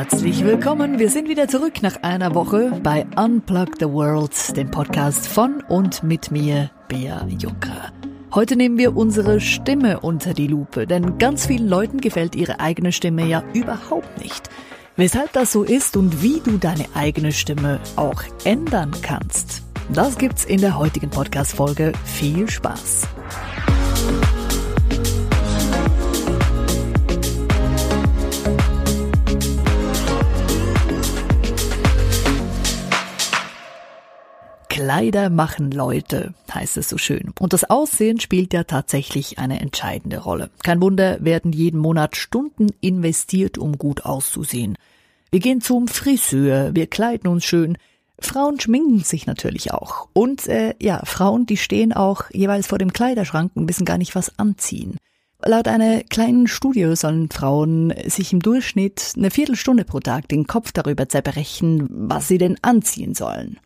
Herzlich willkommen. Wir sind wieder zurück nach einer Woche bei Unplug the World, dem Podcast von und mit mir, Bea Jucker. Heute nehmen wir unsere Stimme unter die Lupe, denn ganz vielen Leuten gefällt ihre eigene Stimme ja überhaupt nicht. Weshalb das so ist und wie du deine eigene Stimme auch ändern kannst, das gibt's in der heutigen Podcast-Folge. Viel Spaß! Kleider machen Leute, heißt es so schön. Und das Aussehen spielt ja tatsächlich eine entscheidende Rolle. Kein Wunder, werden jeden Monat Stunden investiert, um gut auszusehen. Wir gehen zum Friseur, wir kleiden uns schön. Frauen schminken sich natürlich auch. Und äh, ja, Frauen, die stehen auch jeweils vor dem Kleiderschrank und wissen gar nicht, was anziehen. Laut einer kleinen Studie sollen Frauen sich im Durchschnitt eine Viertelstunde pro Tag den Kopf darüber zerbrechen, was sie denn anziehen sollen.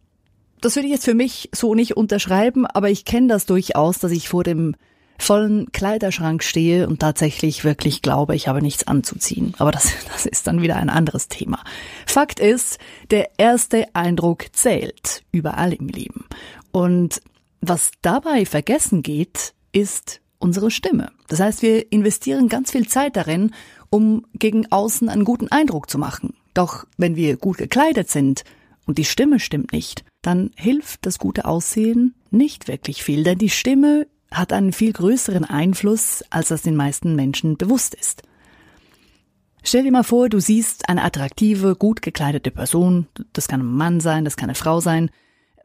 Das würde ich jetzt für mich so nicht unterschreiben, aber ich kenne das durchaus, dass ich vor dem vollen Kleiderschrank stehe und tatsächlich wirklich glaube, ich habe nichts anzuziehen. Aber das, das ist dann wieder ein anderes Thema. Fakt ist, der erste Eindruck zählt überall im Leben. Und was dabei vergessen geht, ist unsere Stimme. Das heißt, wir investieren ganz viel Zeit darin, um gegen außen einen guten Eindruck zu machen. Doch wenn wir gut gekleidet sind und die Stimme stimmt nicht, dann hilft das gute Aussehen nicht wirklich viel, denn die Stimme hat einen viel größeren Einfluss, als das den meisten Menschen bewusst ist. Stell dir mal vor, du siehst eine attraktive, gut gekleidete Person, das kann ein Mann sein, das kann eine Frau sein,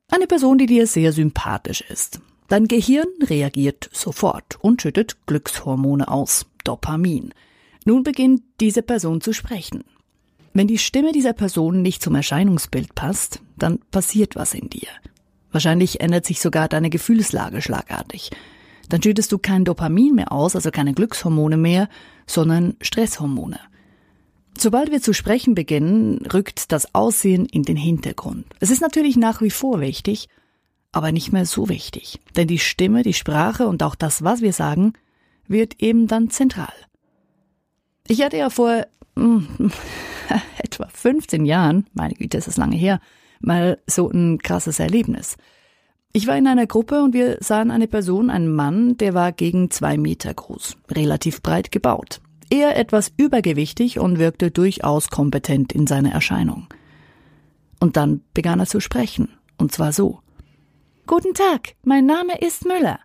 eine Person, die dir sehr sympathisch ist. Dein Gehirn reagiert sofort und schüttet Glückshormone aus, Dopamin. Nun beginnt diese Person zu sprechen. Wenn die Stimme dieser Person nicht zum Erscheinungsbild passt, dann passiert was in dir. Wahrscheinlich ändert sich sogar deine Gefühlslage schlagartig. Dann schüttest du kein Dopamin mehr aus, also keine Glückshormone mehr, sondern Stresshormone. Sobald wir zu sprechen beginnen, rückt das Aussehen in den Hintergrund. Es ist natürlich nach wie vor wichtig, aber nicht mehr so wichtig. Denn die Stimme, die Sprache und auch das, was wir sagen, wird eben dann zentral. Ich hatte ja vor etwa 15 Jahren, meine Güte, ist das lange her, mal so ein krasses Erlebnis. Ich war in einer Gruppe und wir sahen eine Person, einen Mann, der war gegen zwei Meter groß, relativ breit gebaut. Er etwas übergewichtig und wirkte durchaus kompetent in seiner Erscheinung. Und dann begann er zu sprechen, und zwar so. Guten Tag, mein Name ist Müller.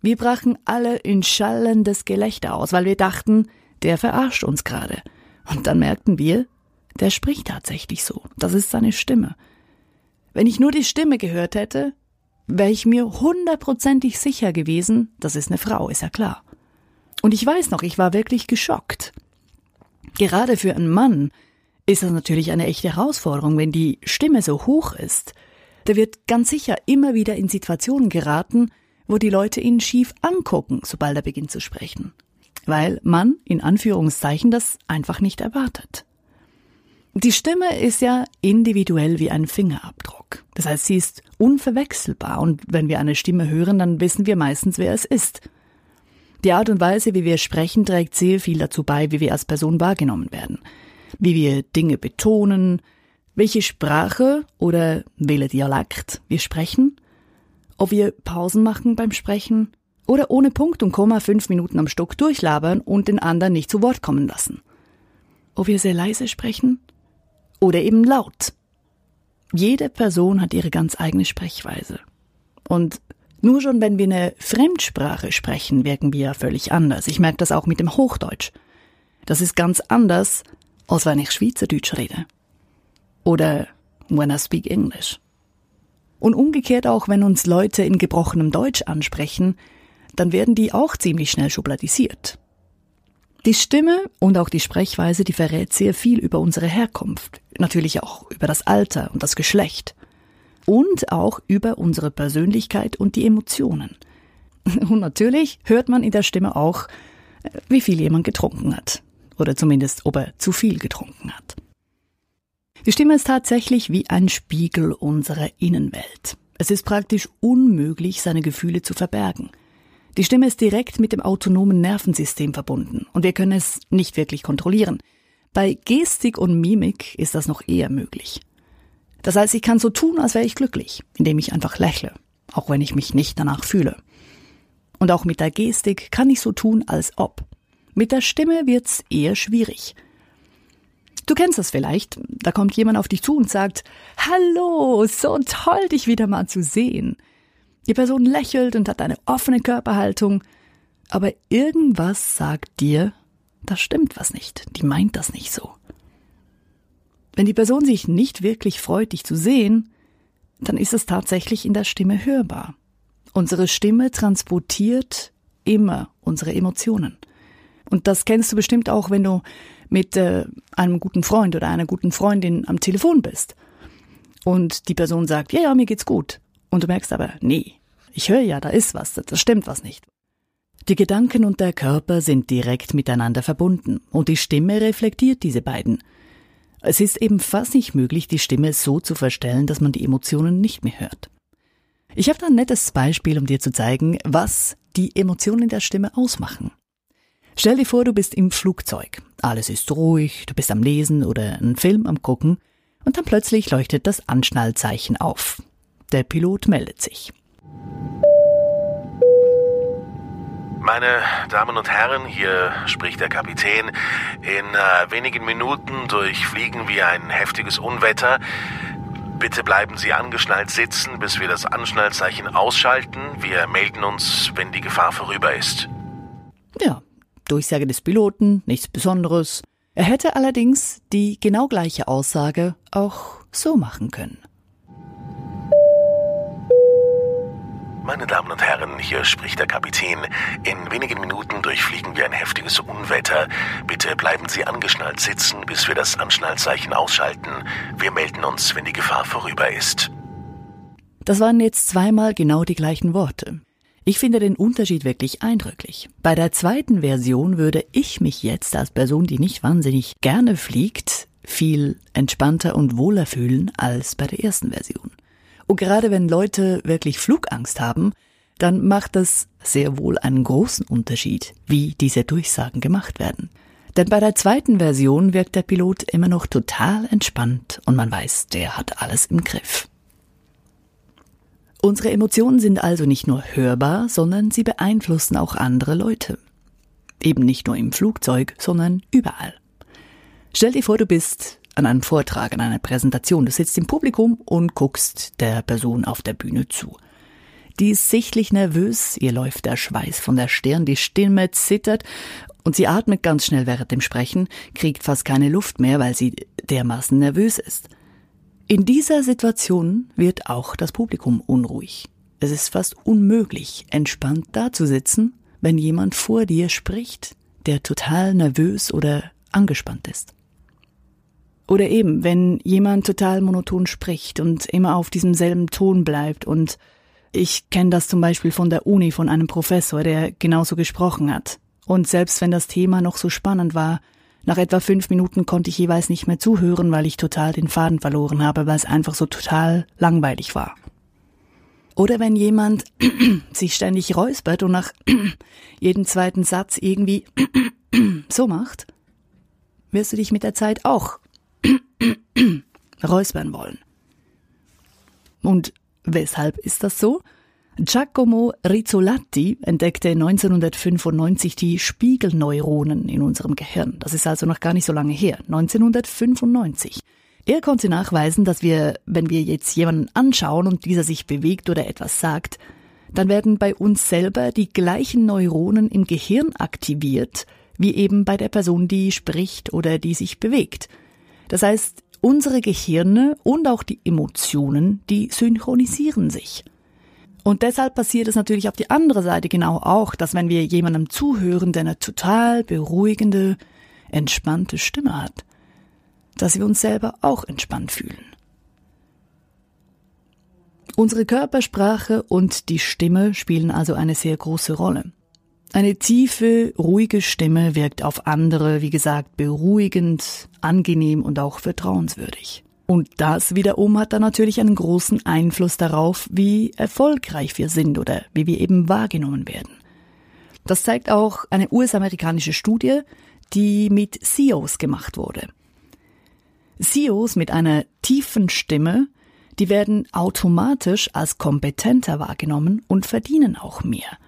Wir brachen alle in schallendes Gelächter aus, weil wir dachten, der verarscht uns gerade. Und dann merkten wir, der spricht tatsächlich so. Das ist seine Stimme. Wenn ich nur die Stimme gehört hätte, wäre ich mir hundertprozentig sicher gewesen, das ist eine Frau, ist ja klar. Und ich weiß noch, ich war wirklich geschockt. Gerade für einen Mann ist das natürlich eine echte Herausforderung, wenn die Stimme so hoch ist. Der wird ganz sicher immer wieder in Situationen geraten, wo die Leute ihn schief angucken, sobald er beginnt zu sprechen weil man in Anführungszeichen das einfach nicht erwartet. Die Stimme ist ja individuell wie ein Fingerabdruck. Das heißt, sie ist unverwechselbar und wenn wir eine Stimme hören, dann wissen wir meistens, wer es ist. Die Art und Weise, wie wir sprechen, trägt sehr viel dazu bei, wie wir als Person wahrgenommen werden. Wie wir Dinge betonen, welche Sprache oder welcher Dialekt wir sprechen, ob wir Pausen machen beim Sprechen, oder ohne Punkt und Komma fünf Minuten am Stück durchlabern und den anderen nicht zu Wort kommen lassen. Ob wir sehr leise sprechen oder eben laut. Jede Person hat ihre ganz eigene Sprechweise. Und nur schon wenn wir eine Fremdsprache sprechen, wirken wir ja völlig anders. Ich merke das auch mit dem Hochdeutsch. Das ist ganz anders, als wenn ich Schweizerdeutsch rede. Oder when I speak English. Und umgekehrt auch, wenn uns Leute in gebrochenem Deutsch ansprechen, dann werden die auch ziemlich schnell schubladisiert. Die Stimme und auch die Sprechweise, die verrät sehr viel über unsere Herkunft, natürlich auch über das Alter und das Geschlecht und auch über unsere Persönlichkeit und die Emotionen. Und natürlich hört man in der Stimme auch, wie viel jemand getrunken hat oder zumindest ob er zu viel getrunken hat. Die Stimme ist tatsächlich wie ein Spiegel unserer Innenwelt. Es ist praktisch unmöglich, seine Gefühle zu verbergen. Die Stimme ist direkt mit dem autonomen Nervensystem verbunden und wir können es nicht wirklich kontrollieren. Bei Gestik und Mimik ist das noch eher möglich. Das heißt, ich kann so tun, als wäre ich glücklich, indem ich einfach lächle, auch wenn ich mich nicht danach fühle. Und auch mit der Gestik kann ich so tun, als ob. Mit der Stimme wird's eher schwierig. Du kennst das vielleicht. Da kommt jemand auf dich zu und sagt, Hallo, so toll, dich wieder mal zu sehen. Die Person lächelt und hat eine offene Körperhaltung, aber irgendwas sagt dir, da stimmt was nicht, die meint das nicht so. Wenn die Person sich nicht wirklich freut, dich zu sehen, dann ist es tatsächlich in der Stimme hörbar. Unsere Stimme transportiert immer unsere Emotionen. Und das kennst du bestimmt auch, wenn du mit äh, einem guten Freund oder einer guten Freundin am Telefon bist. Und die Person sagt, ja, ja, mir geht's gut. Und du merkst aber, nee, ich höre ja, da ist was, das stimmt was nicht. Die Gedanken und der Körper sind direkt miteinander verbunden und die Stimme reflektiert diese beiden. Es ist eben fast nicht möglich, die Stimme so zu verstellen, dass man die Emotionen nicht mehr hört. Ich habe da ein nettes Beispiel, um dir zu zeigen, was die Emotionen der Stimme ausmachen. Stell dir vor, du bist im Flugzeug. Alles ist ruhig, du bist am Lesen oder einen Film am Gucken und dann plötzlich leuchtet das Anschnallzeichen auf. Der Pilot meldet sich. Meine Damen und Herren, hier spricht der Kapitän. In äh, wenigen Minuten durchfliegen wir ein heftiges Unwetter. Bitte bleiben Sie angeschnallt sitzen, bis wir das Anschnallzeichen ausschalten. Wir melden uns, wenn die Gefahr vorüber ist. Ja, Durchsage des Piloten, nichts Besonderes. Er hätte allerdings die genau gleiche Aussage auch so machen können. Meine Damen und Herren, hier spricht der Kapitän. In wenigen Minuten durchfliegen wir ein heftiges Unwetter. Bitte bleiben Sie angeschnallt sitzen, bis wir das Anschnallzeichen ausschalten. Wir melden uns, wenn die Gefahr vorüber ist. Das waren jetzt zweimal genau die gleichen Worte. Ich finde den Unterschied wirklich eindrücklich. Bei der zweiten Version würde ich mich jetzt als Person, die nicht wahnsinnig gerne fliegt, viel entspannter und wohler fühlen als bei der ersten Version. Und gerade wenn Leute wirklich Flugangst haben, dann macht das sehr wohl einen großen Unterschied, wie diese Durchsagen gemacht werden. Denn bei der zweiten Version wirkt der Pilot immer noch total entspannt und man weiß, der hat alles im Griff. Unsere Emotionen sind also nicht nur hörbar, sondern sie beeinflussen auch andere Leute. Eben nicht nur im Flugzeug, sondern überall. Stell dir vor, du bist an einem Vortrag, an einer Präsentation. Du sitzt im Publikum und guckst der Person auf der Bühne zu. Die ist sichtlich nervös, ihr läuft der Schweiß von der Stirn, die Stimme zittert und sie atmet ganz schnell während dem Sprechen, kriegt fast keine Luft mehr, weil sie dermaßen nervös ist. In dieser Situation wird auch das Publikum unruhig. Es ist fast unmöglich, entspannt dazusitzen, wenn jemand vor dir spricht, der total nervös oder angespannt ist. Oder eben, wenn jemand total monoton spricht und immer auf diesem selben Ton bleibt und ich kenne das zum Beispiel von der Uni von einem Professor, der genauso gesprochen hat. Und selbst wenn das Thema noch so spannend war, nach etwa fünf Minuten konnte ich jeweils nicht mehr zuhören, weil ich total den Faden verloren habe, weil es einfach so total langweilig war. Oder wenn jemand sich ständig räuspert und nach jedem zweiten Satz irgendwie so macht, wirst du dich mit der Zeit auch räuspern wollen. Und weshalb ist das so? Giacomo Rizzolatti entdeckte 1995 die Spiegelneuronen in unserem Gehirn. Das ist also noch gar nicht so lange her, 1995. Er konnte nachweisen, dass wir, wenn wir jetzt jemanden anschauen und dieser sich bewegt oder etwas sagt, dann werden bei uns selber die gleichen Neuronen im Gehirn aktiviert, wie eben bei der Person, die spricht oder die sich bewegt. Das heißt, unsere Gehirne und auch die Emotionen, die synchronisieren sich. Und deshalb passiert es natürlich auf die andere Seite genau auch, dass wenn wir jemandem zuhören, der eine total beruhigende, entspannte Stimme hat, dass wir uns selber auch entspannt fühlen. Unsere Körpersprache und die Stimme spielen also eine sehr große Rolle. Eine tiefe, ruhige Stimme wirkt auf andere, wie gesagt, beruhigend, angenehm und auch vertrauenswürdig. Und das wiederum hat dann natürlich einen großen Einfluss darauf, wie erfolgreich wir sind oder wie wir eben wahrgenommen werden. Das zeigt auch eine US-amerikanische Studie, die mit CEOs gemacht wurde. CEOs mit einer tiefen Stimme, die werden automatisch als kompetenter wahrgenommen und verdienen auch mehr.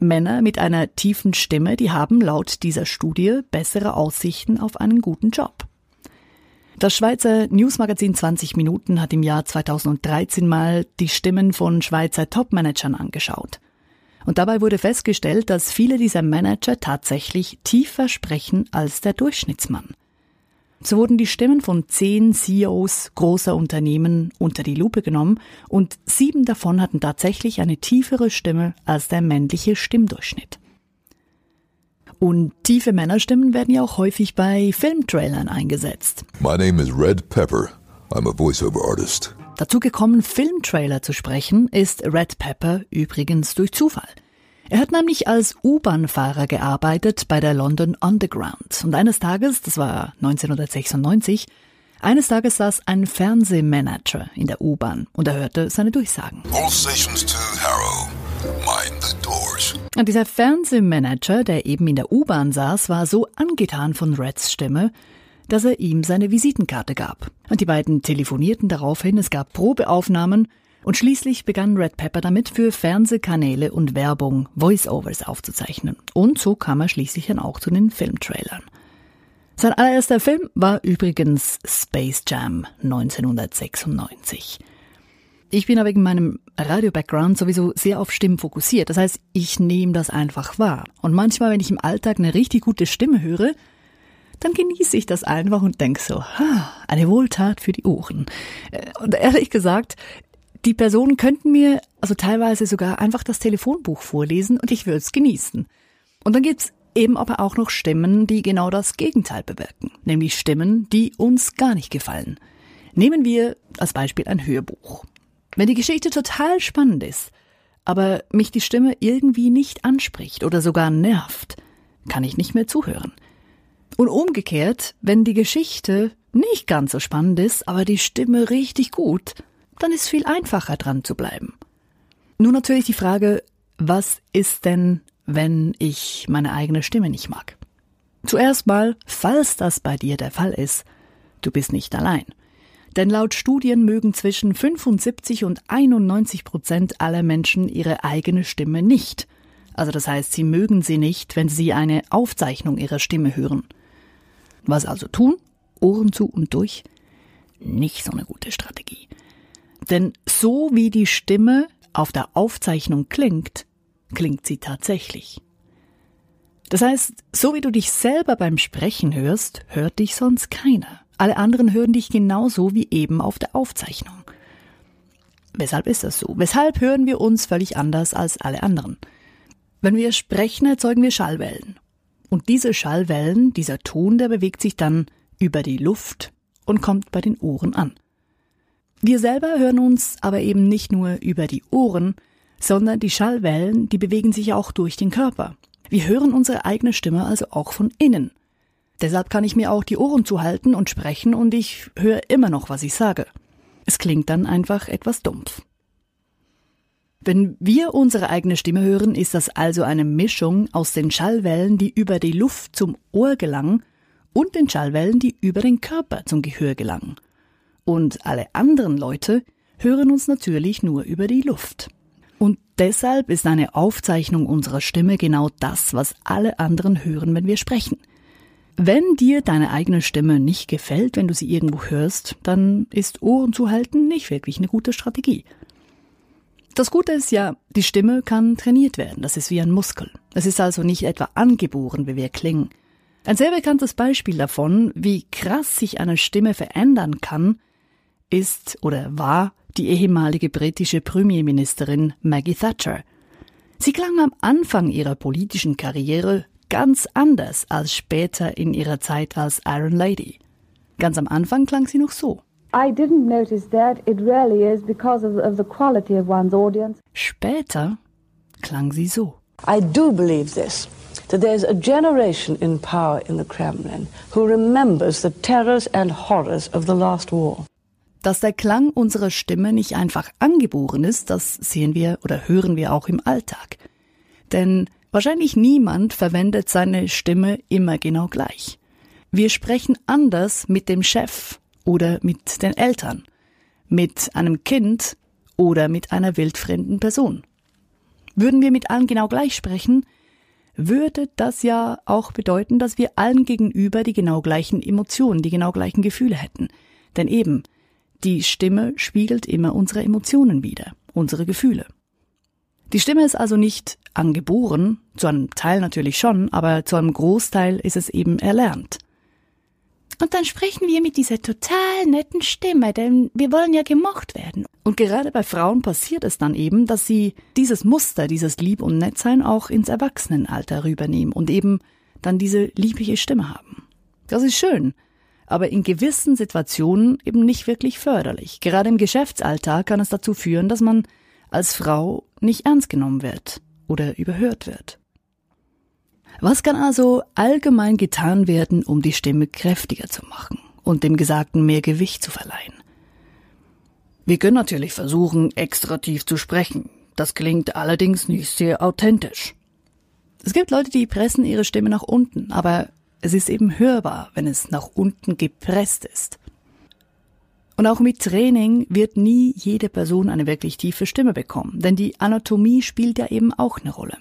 Männer mit einer tiefen Stimme, die haben laut dieser Studie bessere Aussichten auf einen guten Job. Das Schweizer Newsmagazin 20 Minuten hat im Jahr 2013 mal die Stimmen von Schweizer Topmanagern angeschaut. Und dabei wurde festgestellt, dass viele dieser Manager tatsächlich tiefer sprechen als der Durchschnittsmann. So wurden die Stimmen von zehn CEOs großer Unternehmen unter die Lupe genommen und sieben davon hatten tatsächlich eine tiefere Stimme als der männliche Stimmdurchschnitt. Und tiefe Männerstimmen werden ja auch häufig bei Filmtrailern eingesetzt. My name is Red Pepper. I'm a voiceover artist. Dazu gekommen, Filmtrailer zu sprechen, ist Red Pepper übrigens durch Zufall. Er hat nämlich als U-Bahn-Fahrer gearbeitet bei der London Underground. Und eines Tages, das war 1996, eines Tages saß ein Fernsehmanager in der U-Bahn und er hörte seine Durchsagen. All stations to Harrow. Mind the doors. Und dieser Fernsehmanager, der eben in der U-Bahn saß, war so angetan von Reds Stimme, dass er ihm seine Visitenkarte gab. Und die beiden telefonierten daraufhin, es gab Probeaufnahmen und schließlich begann Red Pepper damit, für Fernsehkanäle und Werbung Voice-Overs aufzuzeichnen. Und so kam er schließlich dann auch zu den Filmtrailern. Sein allererster Film war übrigens Space Jam 1996. Ich bin aber wegen meinem Radio-Background sowieso sehr auf Stimmen fokussiert. Das heißt, ich nehme das einfach wahr. Und manchmal, wenn ich im Alltag eine richtig gute Stimme höre, dann genieße ich das einfach und denke so, ha, eine Wohltat für die Ohren. Äh, und ehrlich gesagt, die Personen könnten mir also teilweise sogar einfach das Telefonbuch vorlesen und ich würde es genießen. Und dann gibt's eben aber auch noch Stimmen, die genau das Gegenteil bewirken, nämlich Stimmen, die uns gar nicht gefallen. Nehmen wir als Beispiel ein Hörbuch. Wenn die Geschichte total spannend ist, aber mich die Stimme irgendwie nicht anspricht oder sogar nervt, kann ich nicht mehr zuhören. Und umgekehrt, wenn die Geschichte nicht ganz so spannend ist, aber die Stimme richtig gut, dann ist viel einfacher dran zu bleiben. Nun natürlich die Frage, was ist denn, wenn ich meine eigene Stimme nicht mag? Zuerst mal, falls das bei dir der Fall ist, du bist nicht allein. Denn laut Studien mögen zwischen 75 und 91 Prozent aller Menschen ihre eigene Stimme nicht. Also das heißt, sie mögen sie nicht, wenn sie eine Aufzeichnung ihrer Stimme hören. Was also tun? Ohren zu und durch? Nicht so eine gute Strategie. Denn so wie die Stimme auf der Aufzeichnung klingt, klingt sie tatsächlich. Das heißt, so wie du dich selber beim Sprechen hörst, hört dich sonst keiner. Alle anderen hören dich genauso wie eben auf der Aufzeichnung. Weshalb ist das so? Weshalb hören wir uns völlig anders als alle anderen? Wenn wir sprechen, erzeugen wir Schallwellen. Und diese Schallwellen, dieser Ton, der bewegt sich dann über die Luft und kommt bei den Ohren an. Wir selber hören uns aber eben nicht nur über die Ohren, sondern die Schallwellen, die bewegen sich auch durch den Körper. Wir hören unsere eigene Stimme also auch von innen. Deshalb kann ich mir auch die Ohren zuhalten und sprechen und ich höre immer noch, was ich sage. Es klingt dann einfach etwas dumpf. Wenn wir unsere eigene Stimme hören, ist das also eine Mischung aus den Schallwellen, die über die Luft zum Ohr gelangen, und den Schallwellen, die über den Körper zum Gehör gelangen. Und alle anderen Leute hören uns natürlich nur über die Luft. Und deshalb ist eine Aufzeichnung unserer Stimme genau das, was alle anderen hören, wenn wir sprechen. Wenn dir deine eigene Stimme nicht gefällt, wenn du sie irgendwo hörst, dann ist Ohren zu halten nicht wirklich eine gute Strategie. Das Gute ist ja, die Stimme kann trainiert werden. Das ist wie ein Muskel. Es ist also nicht etwa angeboren, wie wir klingen. Ein sehr bekanntes Beispiel davon, wie krass sich eine Stimme verändern kann, ist oder war die ehemalige britische Premierministerin Maggie Thatcher. Sie klang am Anfang ihrer politischen Karriere ganz anders als später in ihrer Zeit als Iron Lady. Ganz am Anfang klang sie noch so. I didn't notice that. It really is because of, of the quality of one's audience. Später klang sie so. I do believe this that there's a generation in power in the Kremlin who remembers the terrors and horrors of the last war. Dass der Klang unserer Stimme nicht einfach angeboren ist, das sehen wir oder hören wir auch im Alltag. Denn Wahrscheinlich niemand verwendet seine Stimme immer genau gleich. Wir sprechen anders mit dem Chef oder mit den Eltern, mit einem Kind oder mit einer wildfremden Person. Würden wir mit allen genau gleich sprechen, würde das ja auch bedeuten, dass wir allen gegenüber die genau gleichen Emotionen, die genau gleichen Gefühle hätten. Denn eben, die Stimme spiegelt immer unsere Emotionen wider, unsere Gefühle. Die Stimme ist also nicht angeboren, zu einem Teil natürlich schon, aber zu einem Großteil ist es eben erlernt. Und dann sprechen wir mit dieser total netten Stimme, denn wir wollen ja gemocht werden. Und gerade bei Frauen passiert es dann eben, dass sie dieses Muster, dieses Lieb- und Nettsein auch ins Erwachsenenalter rübernehmen und eben dann diese liebliche Stimme haben. Das ist schön, aber in gewissen Situationen eben nicht wirklich förderlich. Gerade im Geschäftsalltag kann es dazu führen, dass man als Frau nicht ernst genommen wird oder überhört wird. Was kann also allgemein getan werden, um die Stimme kräftiger zu machen und dem Gesagten mehr Gewicht zu verleihen? Wir können natürlich versuchen, extra tief zu sprechen. Das klingt allerdings nicht sehr authentisch. Es gibt Leute, die pressen ihre Stimme nach unten, aber es ist eben hörbar, wenn es nach unten gepresst ist. Und auch mit Training wird nie jede Person eine wirklich tiefe Stimme bekommen, denn die Anatomie spielt ja eben auch eine Rolle.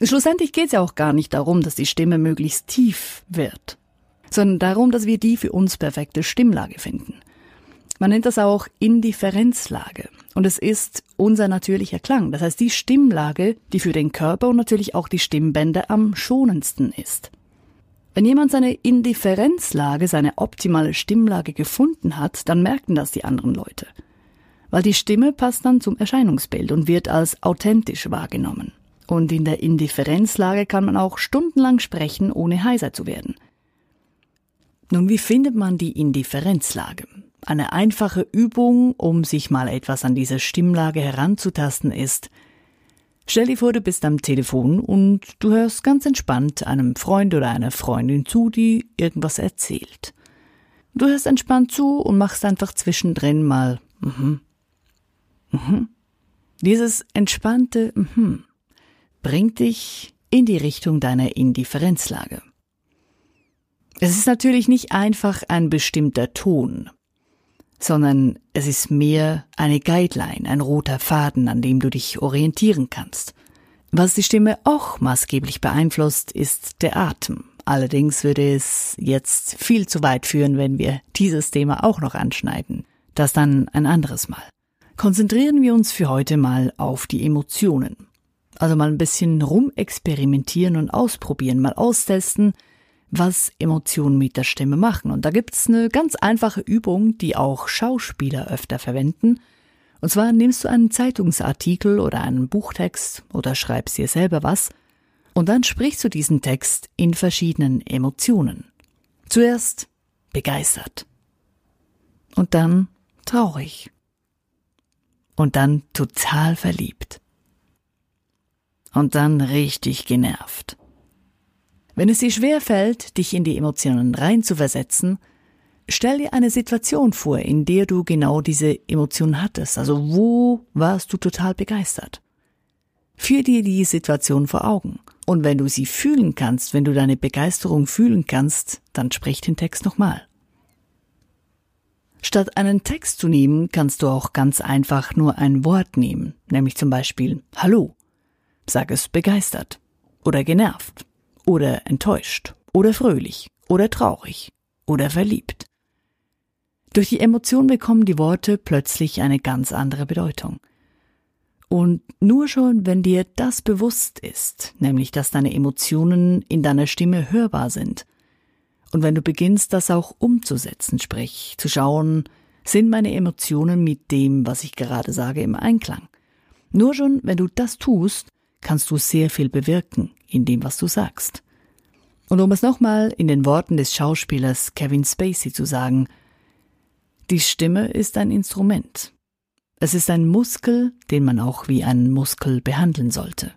Schlussendlich geht es ja auch gar nicht darum, dass die Stimme möglichst tief wird, sondern darum, dass wir die für uns perfekte Stimmlage finden. Man nennt das auch Indifferenzlage. Und es ist unser natürlicher Klang. Das heißt, die Stimmlage, die für den Körper und natürlich auch die Stimmbänder am schonendsten ist. Wenn jemand seine Indifferenzlage, seine optimale Stimmlage gefunden hat, dann merken das die anderen Leute. Weil die Stimme passt dann zum Erscheinungsbild und wird als authentisch wahrgenommen. Und in der Indifferenzlage kann man auch stundenlang sprechen, ohne heiser zu werden. Nun, wie findet man die Indifferenzlage? Eine einfache Übung, um sich mal etwas an diese Stimmlage heranzutasten, ist, stell dir vor, du bist am Telefon und du hörst ganz entspannt einem Freund oder einer Freundin zu, die irgendwas erzählt. Du hörst entspannt zu und machst einfach zwischendrin mal mhm. Mhm. Dieses entspannte mhm bringt dich in die Richtung deiner Indifferenzlage. Es ist natürlich nicht einfach ein bestimmter Ton, sondern es ist mehr eine Guideline, ein roter Faden, an dem du dich orientieren kannst. Was die Stimme auch maßgeblich beeinflusst, ist der Atem. Allerdings würde es jetzt viel zu weit führen, wenn wir dieses Thema auch noch anschneiden. Das dann ein anderes Mal. Konzentrieren wir uns für heute mal auf die Emotionen. Also mal ein bisschen rumexperimentieren und ausprobieren, mal austesten, was Emotionen mit der Stimme machen. Und da gibt's eine ganz einfache Übung, die auch Schauspieler öfter verwenden. Und zwar nimmst du einen Zeitungsartikel oder einen Buchtext oder schreibst dir selber was und dann sprichst du diesen Text in verschiedenen Emotionen. Zuerst begeistert und dann traurig und dann total verliebt und dann richtig genervt. Wenn es dir schwer fällt, dich in die Emotionen reinzuversetzen, stell dir eine Situation vor, in der du genau diese Emotion hattest. Also wo warst du total begeistert? Führ dir die Situation vor Augen. Und wenn du sie fühlen kannst, wenn du deine Begeisterung fühlen kannst, dann sprich den Text nochmal. Statt einen Text zu nehmen, kannst du auch ganz einfach nur ein Wort nehmen, nämlich zum Beispiel Hallo Sag es begeistert oder genervt oder enttäuscht oder fröhlich oder traurig oder verliebt. Durch die Emotion bekommen die Worte plötzlich eine ganz andere Bedeutung. Und nur schon, wenn dir das bewusst ist, nämlich dass deine Emotionen in deiner Stimme hörbar sind, und wenn du beginnst, das auch umzusetzen, sprich zu schauen, sind meine Emotionen mit dem, was ich gerade sage, im Einklang. Nur schon, wenn du das tust, kannst du sehr viel bewirken in dem, was du sagst. Und um es nochmal in den Worten des Schauspielers Kevin Spacey zu sagen, die Stimme ist ein Instrument. Es ist ein Muskel, den man auch wie einen Muskel behandeln sollte.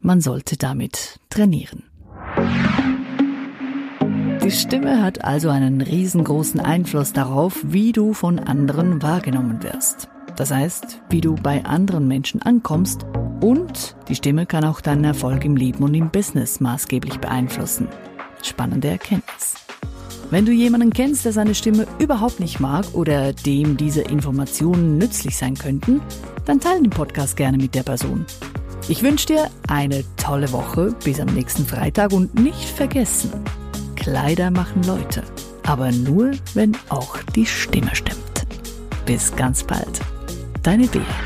Man sollte damit trainieren. Die Stimme hat also einen riesengroßen Einfluss darauf, wie du von anderen wahrgenommen wirst. Das heißt, wie du bei anderen Menschen ankommst Und die Stimme kann auch deinen Erfolg im Leben und im Business maßgeblich beeinflussen. Spannende Erkenntnis. Wenn du jemanden kennst, der seine Stimme überhaupt nicht mag oder dem diese Informationen nützlich sein könnten, dann teile den Podcast gerne mit der Person. Ich wünsche dir eine tolle Woche bis am nächsten Freitag und nicht vergessen, Kleider machen Leute, aber nur, wenn auch die Stimme stimmt. Bis ganz bald. Deine Bea.